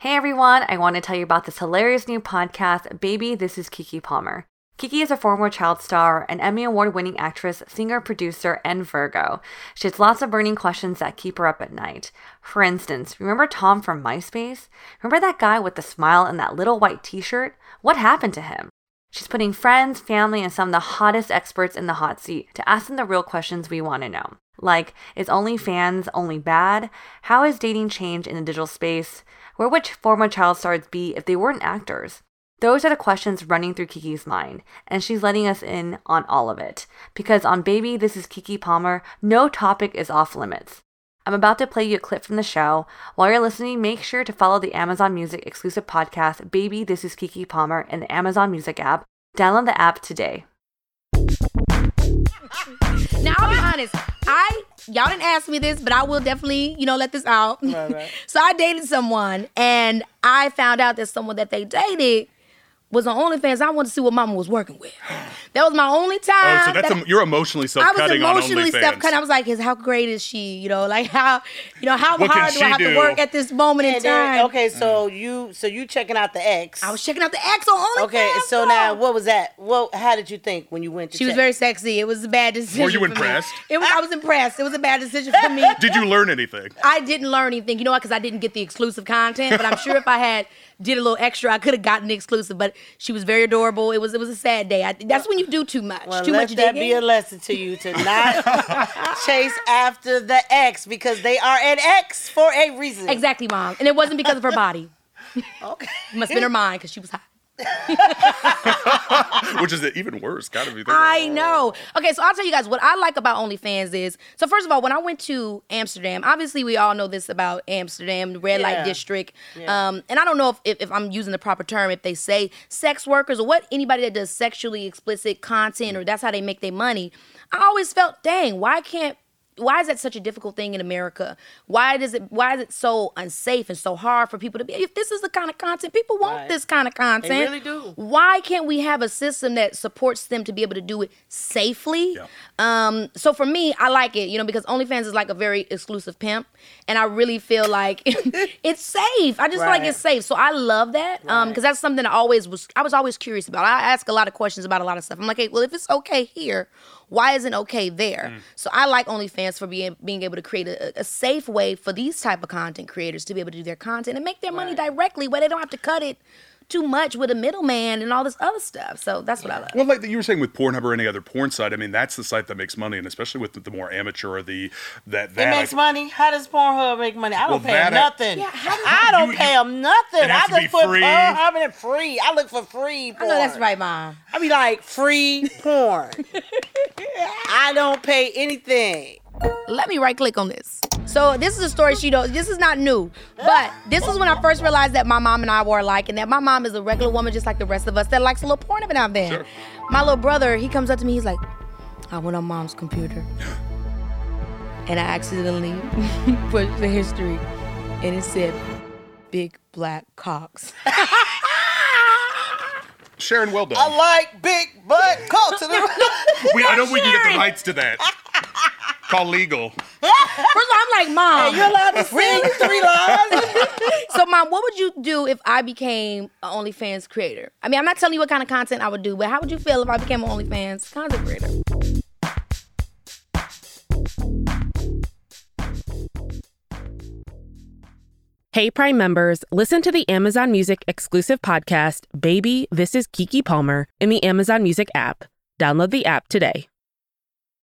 Hey everyone, I want to tell you about this hilarious new podcast, Baby, This is Keke Palmer. Keke is a former child star, an Emmy Award winning actress, singer, producer, and Virgo. She has lots of burning questions that keep her up at night. For instance, remember Tom from MySpace? Remember that guy with the smile and that little white t shirt? What happened to him? She's putting friends, family, and some of the hottest experts in the hot seat to ask them the real questions we want to know. Like, is OnlyFans only bad? How has dating changed in the digital space? Where would former child stars be if they weren't actors? Those are the questions running through Keke's mind, and she's letting us in on all of it. Because on Baby, This is Keke Palmer, no topic is off limits. I'm about to play you a clip from the show. While you're listening, make sure to follow the Amazon Music exclusive podcast, Baby, This is Keke Palmer, in the Amazon Music app. Download the app today. Now I'll be honest. Y'all didn't ask me this, but I will definitely, you know, let this out. Right, right. so I dated someone and I found out that someone that they dated was on OnlyFans. I wanted to see what mama was working with. That was my only time. Oh, so that's that a, you're emotionally I was self-cutting on emotionally OnlyFans. self cutting. I was like, "Is how great is she? You know, like how, you know, how What hard do I have do? to work at this moment in And then- time?" okay, so mm. you so you checking out the ex. I was checking out the ex on OnlyFans. Okay, so bro. now what was that? Well, how did you think when you went to She was very sexy. It was a bad decision. Were you for me. impressed? It was. I was impressed. It was a bad decision for me. Did you learn anything? I didn't learn anything. You know what? Because I didn't get the exclusive content. But I'm sure if I had did a little extra, I could have gotten the exclusive. But she was very adorable. It was it was a sad day. I, that's when you do too much. well, too let much that digging. be a lesson to you to not chase after the ex because they are an ex for a reason. exactly, mom. And it wasn't because of her body. Okay. It must have been her mind because she was hot. Which is even worse. Gotta be. I know. Okay, so I'll tell you guys what I like about OnlyFans is so first of all, when I went to Amsterdam, obviously we all know this about Amsterdam, the red light district. Yeah. Um, and I don't know if, if, if I'm using the proper term, if they say sex workers or what anybody that does sexually explicit content or that's how they make their money. I always felt, dang, why can't why is that such a difficult thing in America? Why does it why is it so unsafe and so hard for people to be if this is the kind of content people want Right. this kind of content. They really do. Why can't we have a system that supports them to be able to do it safely? Yeah. Um, so for me, I like it, you know, because OnlyFans is like a very exclusive pimp, and I really feel like it's safe. I just feel like it's safe, so I love that. Um, because that's something I always was. I was always curious about. I ask a lot of questions about a lot of stuff. I'm like, hey, well, if it's okay here, why isn't okay there? So I like OnlyFans for being being able to create a, a safe way for these type of content creators to be able to do their content and make their money Right. directly, where they don't have to cut it too much with a middleman and all this other stuff. So that's what I love. Well, like you were saying with Pornhub or any other porn site, I mean that's the site that makes money, and especially with the, the more amateur or the that It that makes I- money. How does Pornhub make money? I don't Well, pay that them I- nothing. Yeah, how does- I don't You- pay you- them nothing. It has I to just be put free. Uh, Pornhub in free. I look for free I porn. know that's right, mom. I be like free porn. I don't pay anything. Let me right click on this. So this is a story she knows. This is not new, but this is when I first realized that my mom and I were alike, and that my mom is a regular woman just like the rest of us that likes a little porn every now and then. Sure. My little brother, he comes up to me, he's like, "I went on mom's computer, and I accidentally pushed the history, and it said big black cocks." Sharon, well done. I like big butt cocks. we, I know we can get the rights to that. Call legal. First of all, I'm like, "Mom, you're allowed to sing three lines? So, mom, what would you do if I became an OnlyFans creator? I mean, I'm not telling you what kind of content I would do, but how would you feel if I became an OnlyFans content creator? Hey Prime members, listen to the Amazon Music exclusive podcast, Baby, This is Keke Palmer, in the Amazon Music app. Download the app today.